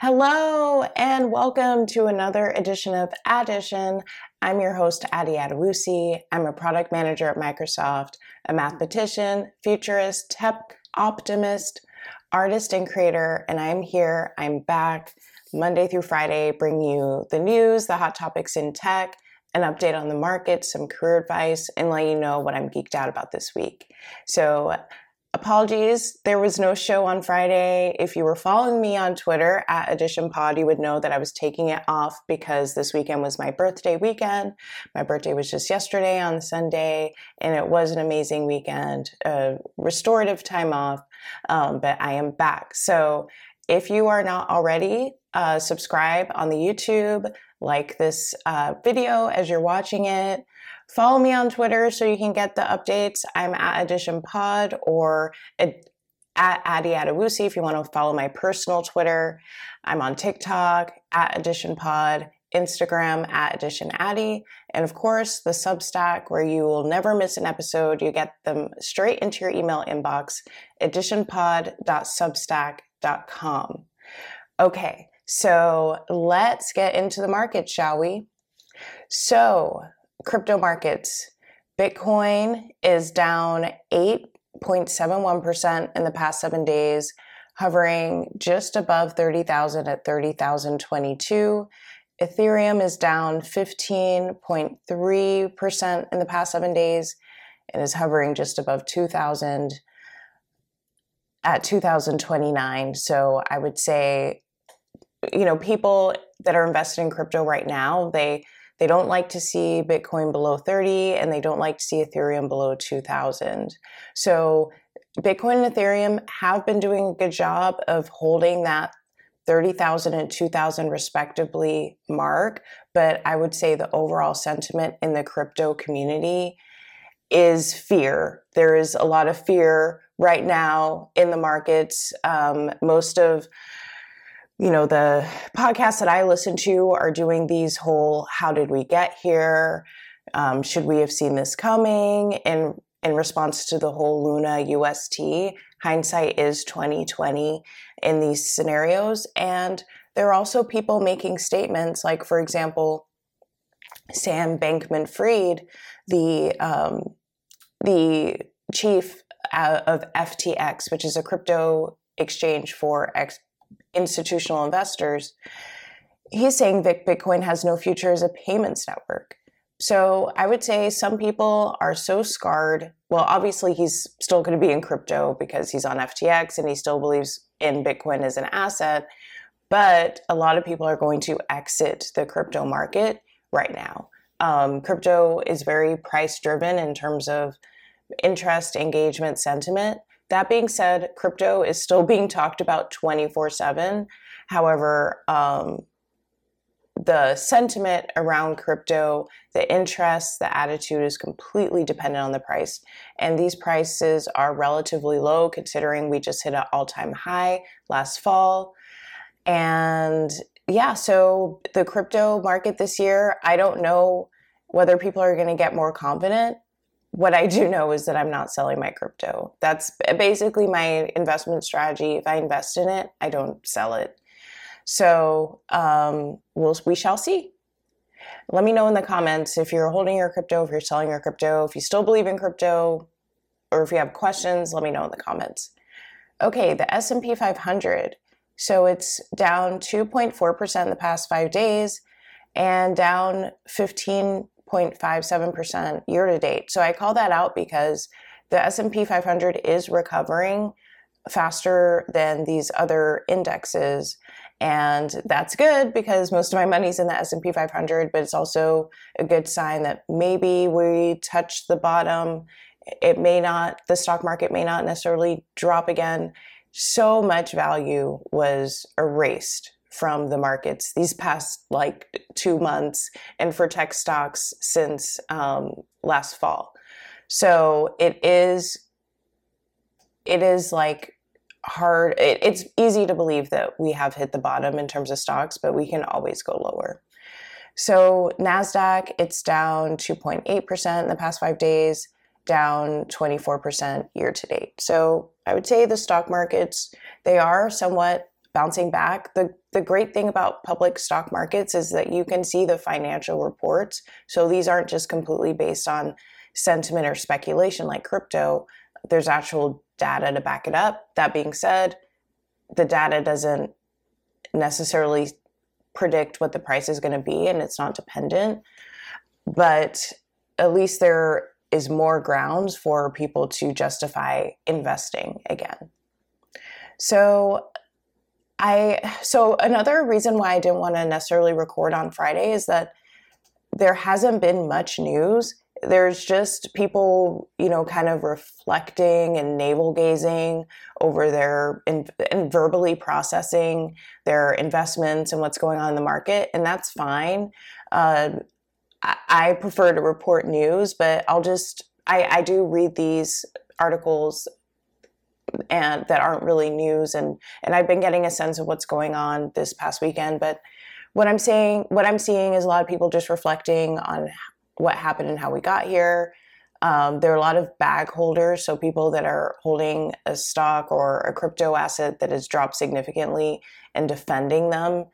Hello, and welcome to another edition of Addition. I'm your host, Addy Adewusi. I'm a product manager at Microsoft, a mathematician, futurist, tech optimist, artist, and creator. And I'm here, I'm back Monday through Friday, bringing you the news, the hot topics in tech, an update on the market, some career advice, and let you know what I'm geeked out about this week. So, Apologies, there was no show on Friday. If you were following me on Twitter at Addition Pod, you would know that I was taking it off because this weekend was my birthday weekend. My birthday was just yesterday on Sunday, and it was an amazing weekend, a restorative time off. Um, but I am back. So if you are not already, uh, subscribe on the YouTube, like this uh, video as you're watching it. Follow me on Twitter so you can get the updates. I'm at Addition Pod or at Addy Adewusi if you want to follow my personal Twitter. I'm on TikTok at Addition Pod, Instagram at Addition Addy, and of course the Substack where you will never miss an episode. You get them straight into your email inbox, additionpod.substack.com. Okay, so let's get into the market, shall we? So, crypto markets. Bitcoin is down 8.71% in the past seven days, hovering just above 30,000 at 30,022. Ethereum is down 15.3% in the past seven days and is hovering just above 2,000 at 2029. So I would say, you know, people that are invested in crypto right now, they they don't like to see Bitcoin below 30 and they don't like to see Ethereum below 2000. So Bitcoin and Ethereum have been doing a good job of holding that 30,000 and 2,000 respectively mark. But I would say the overall sentiment in the crypto community is fear. There is a lot of fear right now in the markets. Um, most of you know, the podcasts that I listen to are doing these whole how did we get here? Um, should we have seen this coming? In in response to the whole Luna UST, hindsight is 2020 in these scenarios. And there are also people making statements like, for example, Sam Bankman Fried, the um, the chief uh, of FTX, which is a crypto exchange for ex- institutional investors, he's saying Bitcoin has no future as a payments network. So I would say some people are so scarred. Well, obviously, he's still going to be in crypto because he's on FTX and he still believes in Bitcoin as an asset. But a lot of people are going to exit the crypto market right now. Um, crypto is very price driven in terms of interest, engagement, sentiment. That being said, crypto is still being talked about 24 7. However, um, the sentiment around crypto, the interest, the attitude is completely dependent on the price. And these prices are relatively low considering we just hit an all time high last fall. And yeah, so the crypto market this year, I don't know whether people are going to get more confident what I do know is that I'm not selling my crypto. That's basically my investment strategy. If I invest in it, I don't sell it. So um, we'll, we shall see. Let me know in the comments if you're holding your crypto, if you're selling your crypto, if you still believe in crypto, or if you have questions. Let me know in the comments. Okay, the S&P 500. So it's down 2.4% in the past five days and down 15 0.57% year to date. So I call that out because the S&P 500 is recovering faster than these other indexes. And that's good because most of my money's in the S&P 500 but it's also a good sign that maybe we touched the bottom. It may not the stock market may not necessarily drop again. So much value was erased from the markets these past like two months and for tech stocks since um, last fall. So it is, it is like hard. It, it's easy to believe that we have hit the bottom in terms of stocks, but we can always go lower. So Nasdaq, it's down 2.8% in the past five days, down 24% year to date. So I would say the stock markets they are somewhat bouncing back. The the great thing about public stock markets is that you can see the financial reports. So these aren't just completely based on sentiment or speculation like crypto. There's actual data to back it up. That being said, the data doesn't necessarily predict what the price is going to be and it's not dependent. But at least there is more grounds for people to justify investing again. So I so another reason why I didn't want to necessarily record on Friday is that there hasn't been much news. There's just people, you know, kind of reflecting and navel gazing over their and, verbally processing their investments and what's going on in the market, and that's fine. Uh, I, I prefer to report news, but I'll just I, I do read these articles and that aren't really news and and I've been getting a sense of what's going on this past weekend but what I'm saying what I'm seeing is a lot of people just reflecting on what happened and how we got here. Um, there are a lot of bag holders so people that are holding a stock or a crypto asset that has dropped significantly and defending them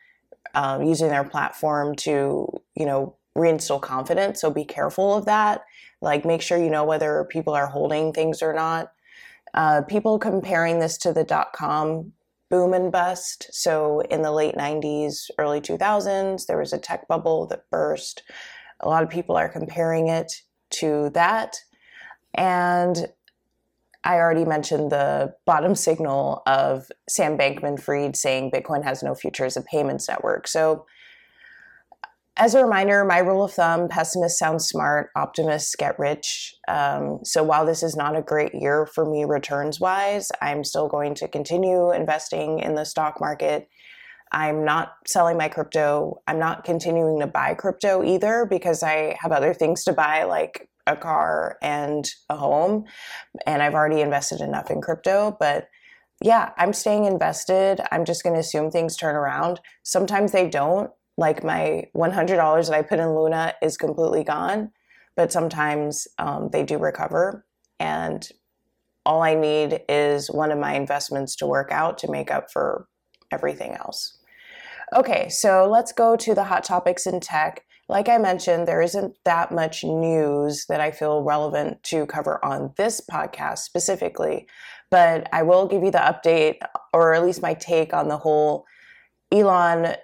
um, using their platform to you know reinstill confidence. So be careful of that. Like make sure you know whether people are holding things or not uh, people comparing this to the dot com boom and bust. So in the late 90s, early 2000s, there was a tech bubble that burst. A lot of people are comparing it to that. And I already mentioned the bottom signal of Sam Bankman Fried saying Bitcoin has no future as a payments network. So as a reminder, my rule of thumb pessimists sound smart, optimists get rich. Um, so while this is not a great year for me returns wise, I'm still going to continue investing in the stock market. I'm not selling my crypto. I'm not continuing to buy crypto either because I have other things to buy, like a car and a home. And I've already invested enough in crypto. But yeah, I'm staying invested. I'm just going to assume things turn around. Sometimes they don't like my $100 that I put in Luna is completely gone, but sometimes um, they do recover. And all I need is one of my investments to work out to make up for everything else. Okay, so let's go to the hot topics in tech. Like I mentioned, there isn't that much news that I feel relevant to cover on this podcast specifically, but I will give you the update or at least my take on the whole Elon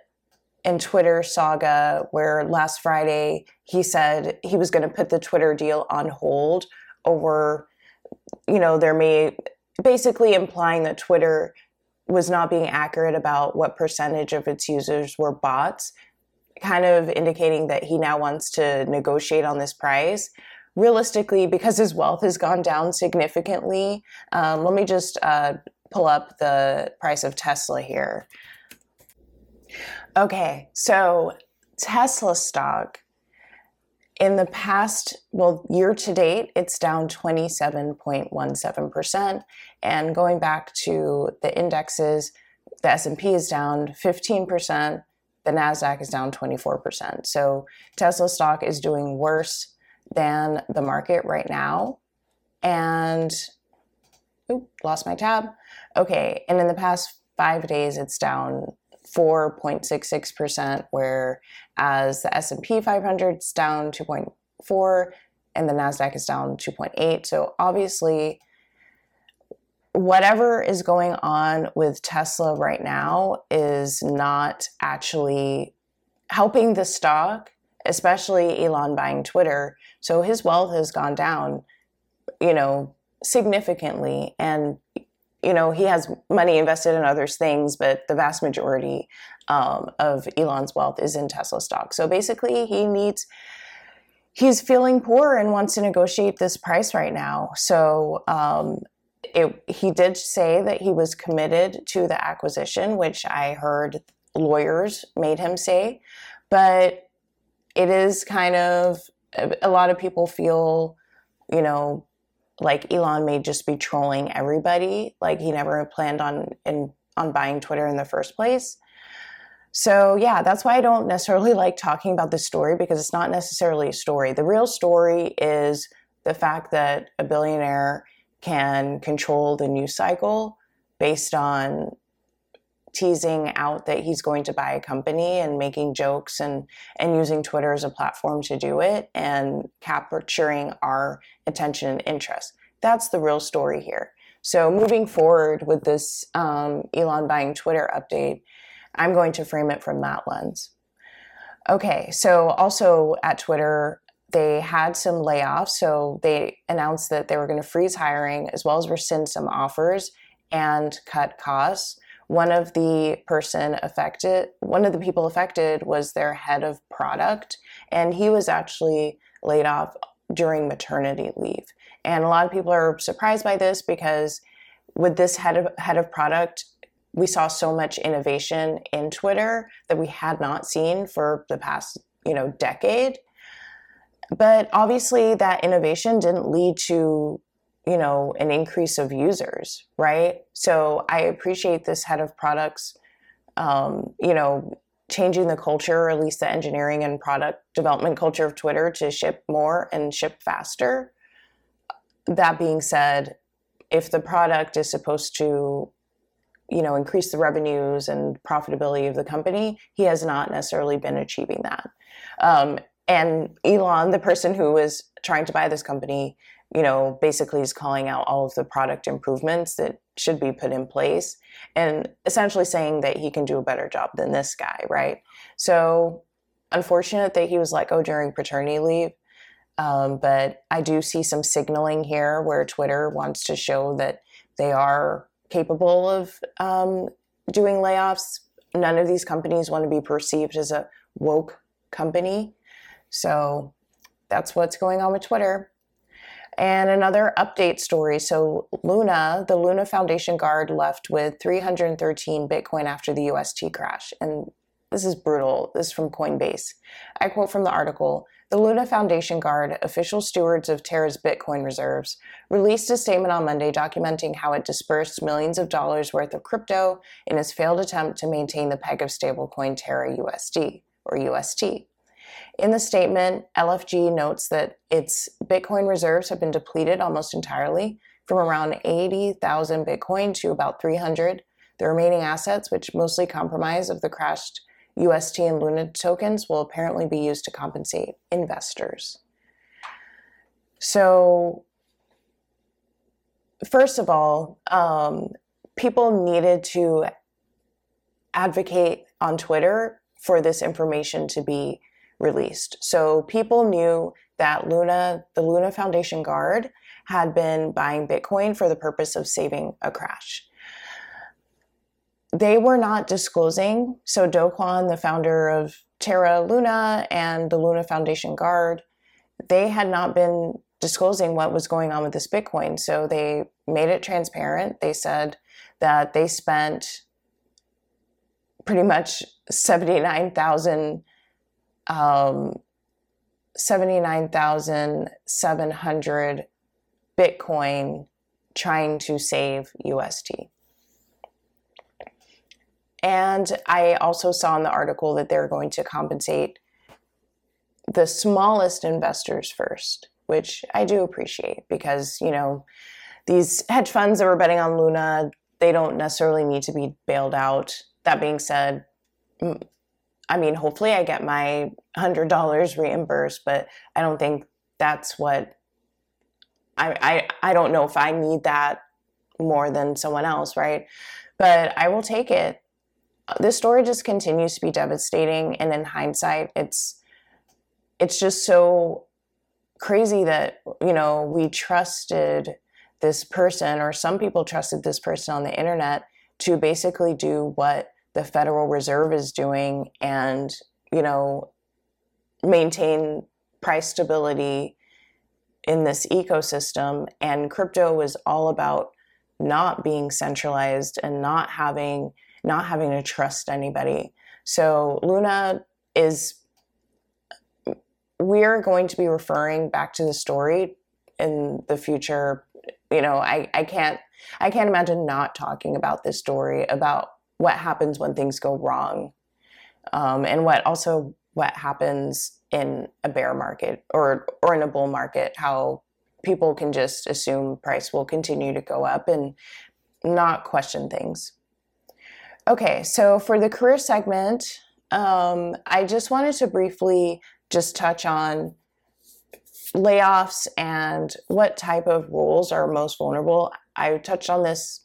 and Twitter saga where last Friday he said he was going to put the Twitter deal on hold over, you know, there may basically implying that Twitter was not being accurate about what percentage of its users were bots, kind of indicating that he now wants to negotiate on this price. Realistically, because his wealth has gone down significantly, um, let me just uh, pull up the price of Tesla here. Okay, so Tesla stock in the past, well, year to date, it's down 27.17%. And going back to the indexes, the S&P is down 15%, the Nasdaq is down 24%. So Tesla stock is doing worse than the market right now. And oop, lost my tab. Okay, and in the past 5 days it's down 4.66%, whereas the S&P 500 is down 2.4 and the Nasdaq is down 2.8. So obviously whatever is going on with Tesla right now is not actually helping the stock, especially Elon buying Twitter. So his wealth has gone down, you know, significantly and you know, he has money invested in other things, but the vast majority um, of Elon's wealth is in Tesla stock. So basically, he needs, he's feeling poor and wants to negotiate this price right now. So um, it, he did say that he was committed to the acquisition, which I heard lawyers made him say. But it is kind of, a lot of people feel, you know, like Elon may just be trolling everybody. Like he never planned on in, on buying Twitter in the first place. So yeah, that's why I don't necessarily like talking about this story because it's not necessarily a story. The real story is the fact that a billionaire can control the news cycle based on teasing out that he's going to buy a company and making jokes and and using Twitter as a platform to do it and capturing our attention and interest. That's the real story here. So moving forward with this um, Elon buying Twitter update, I'm going to frame it from that lens. Okay, so also at Twitter, they had some layoffs. So they announced that they were going to freeze hiring as well as rescind some offers and cut costs. One of the person affected, one of the people affected was their head of product, and he was actually laid off during maternity leave. And a lot of people are surprised by this because with this head of head of product, we saw so much innovation in Twitter that we had not seen for the past, you know, decade. But obviously that innovation didn't lead to, you know, an increase of users, right? So I appreciate this head of products um, you know, changing the culture, or at least the engineering and product development culture of Twitter to ship more and ship faster. That being said, if the product is supposed to you know increase the revenues and profitability of the company he has not necessarily been achieving that um, and elon the person who was trying to buy this company you know basically is calling out all of the product improvements that should be put in place and essentially saying that he can do a better job than this guy right so unfortunate that he was let go during paternity leave um, but i do see some signaling here where twitter wants to show that they are capable of um, doing layoffs. None of these companies want to be perceived as a woke company. So that's what's going on with Twitter. And another update story. So, Luna, the Luna Foundation Guard, left with 313 Bitcoin after the UST crash. And this is brutal. This is from Coinbase. I quote from the article the Luna Foundation Guard, official stewards of Terra's Bitcoin reserves, released a statement on Monday documenting how it dispersed millions of dollars worth of crypto in its failed attempt to maintain the peg of stablecoin Terra USD, or UST. In the statement, LFG notes that its Bitcoin reserves have been depleted almost entirely from around 80,000 Bitcoin to about 300. The remaining assets, which mostly comprise of the crashed UST and Luna tokens will apparently be used to compensate investors. So, first of all, um, people needed to advocate on Twitter for this information to be released. So, people knew that Luna, the Luna Foundation Guard, had been buying Bitcoin for the purpose of saving a crash they were not disclosing. So Do Kwon, the founder of Terra Luna and the Luna Foundation Guard, they had not been disclosing what was going on with this Bitcoin. So they made it transparent. They said that they spent pretty much 79,000 um, 79,700 Bitcoin trying to save UST. And I also saw in the article that they're going to compensate the smallest investors first, which I do appreciate because, you know, these hedge funds that were betting on Luna, they don't necessarily need to be bailed out. That being said, I mean, hopefully I get my $100 reimbursed, but I don't think that's what I, I, I don't know if I need that more than someone else, right? But I will take it this story just continues to be devastating and in hindsight it's it's just so crazy that you know we trusted this person or some people trusted this person on the internet to basically do what the federal reserve is doing and you know maintain price stability in this ecosystem and crypto was all about not being centralized and not having not having to trust anybody. So Luna is we're going to be referring back to the story in the future. You know, I, I can't I can't imagine not talking about this story about what happens when things go wrong, um, and what also what happens in a bear market or or in a bull market. How people can just assume price will continue to go up and not question things. Okay, so for the career segment, um, I just wanted to briefly just touch on layoffs and what type of roles are most vulnerable. I touched on this,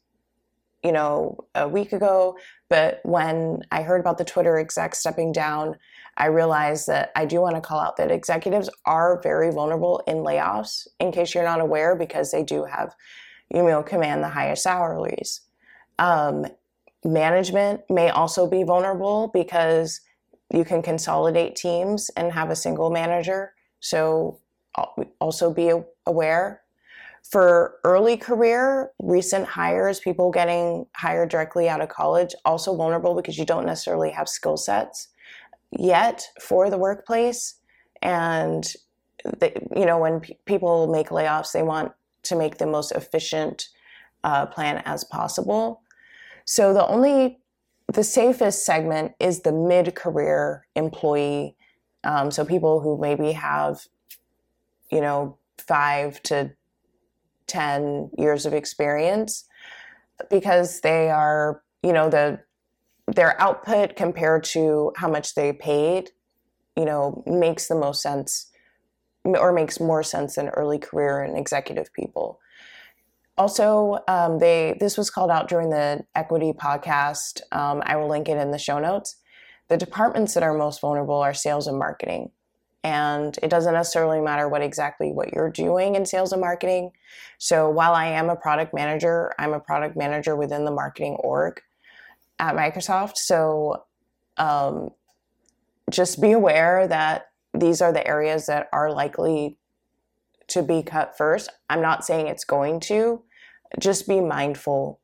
you know, a week ago, but when I heard about the Twitter exec stepping down, I realized that I do want to call out that executives are very vulnerable in layoffs, in case you're not aware, because they do have, you know, command the highest salaries. Um, management may also be vulnerable because you can consolidate teams and have a single manager. So also be aware. For early career, recent hires, people getting hired directly out of college, also vulnerable because you don't necessarily have skill sets yet for the workplace. And they, you know, when p- people make layoffs, they want to make the most efficient uh, plan as possible. So the only the safest segment is the mid-career employee. Um, so people who maybe have, you know, five to ten years of experience, because they are, you know, the their output compared to how much they paid, you know, makes the most sense or makes more sense than early career and executive people. Also, um, they this was called out during the equity podcast. Um, I will link it in the show notes. The departments that are most vulnerable are sales and marketing, and it doesn't necessarily matter what exactly what you're doing in sales and marketing. So while I am a product manager, I'm a product manager within the marketing org at Microsoft. So um, just be aware that these are the areas that are likely to be cut first. I'm not saying it's going to, just be mindful.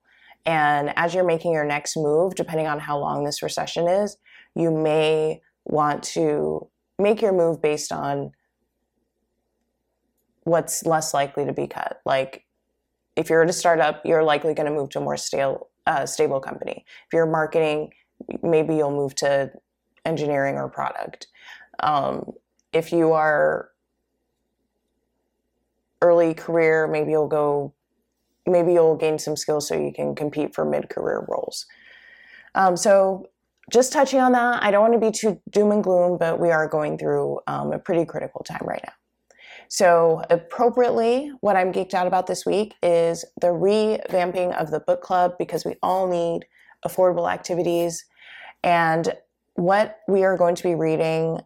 And as you're making your next move, depending on how long this recession is, you may want to make your move based on what's less likely to be cut. Like if you're at a startup, you're likely going to move to a more stable, uh, stable company. If you're marketing, maybe you'll move to engineering or product. Um, if you are early career, maybe you'll go, maybe you'll gain some skills so you can compete for mid career roles. Um, so, just touching on that, I don't want to be too doom and gloom, but we are going through um, a pretty critical time right now. So, appropriately, what I'm geeked out about this week is the revamping of the book club because we all need affordable activities. And what we are going to be reading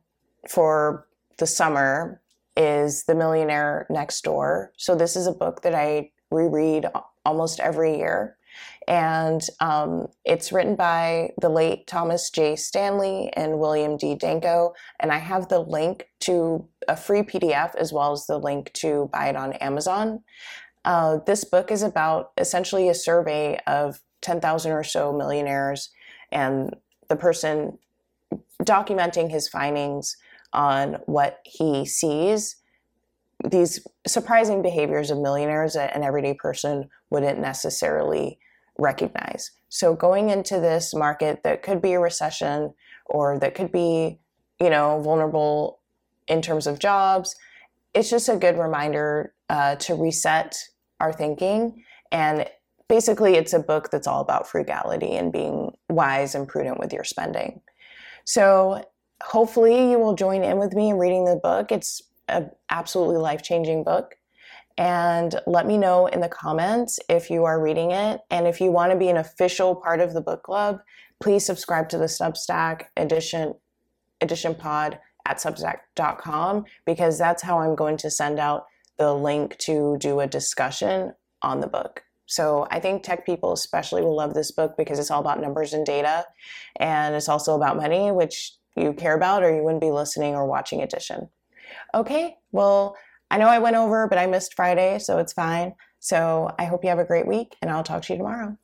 for the summer is The Millionaire Next Door. So, this is a book that I reread almost every year. And um, it's written by the late Thomas J. Stanley and William D. Danko. And I have the link to a free PDF as well as the link to buy it on Amazon. Uh, this book is about essentially a survey of 10,000 or so millionaires and the person documenting his findings on what he sees these surprising behaviors of millionaires that an everyday person wouldn't necessarily recognize. So going into this market that could be a recession or that could be, you know, vulnerable in terms of jobs, it's just a good reminder uh, to reset our thinking. And basically, it's a book that's all about frugality and being wise and prudent with your spending. So hopefully, you will join in with me in reading the book. It's an absolutely life changing book. And let me know in the comments if you are reading it. And if you want to be an official part of the book club, please subscribe to the Substack edition addition pod at substack.com because that's how I'm going to send out the link to do a discussion on the book. So I think tech people especially will love this book because it's all about numbers and data and it's also about money, which you care about or you wouldn't be listening or watching Addition. Okay, well, I know I went over, but I missed Friday, so it's fine. So I hope you have a great week, and I'll talk to you tomorrow.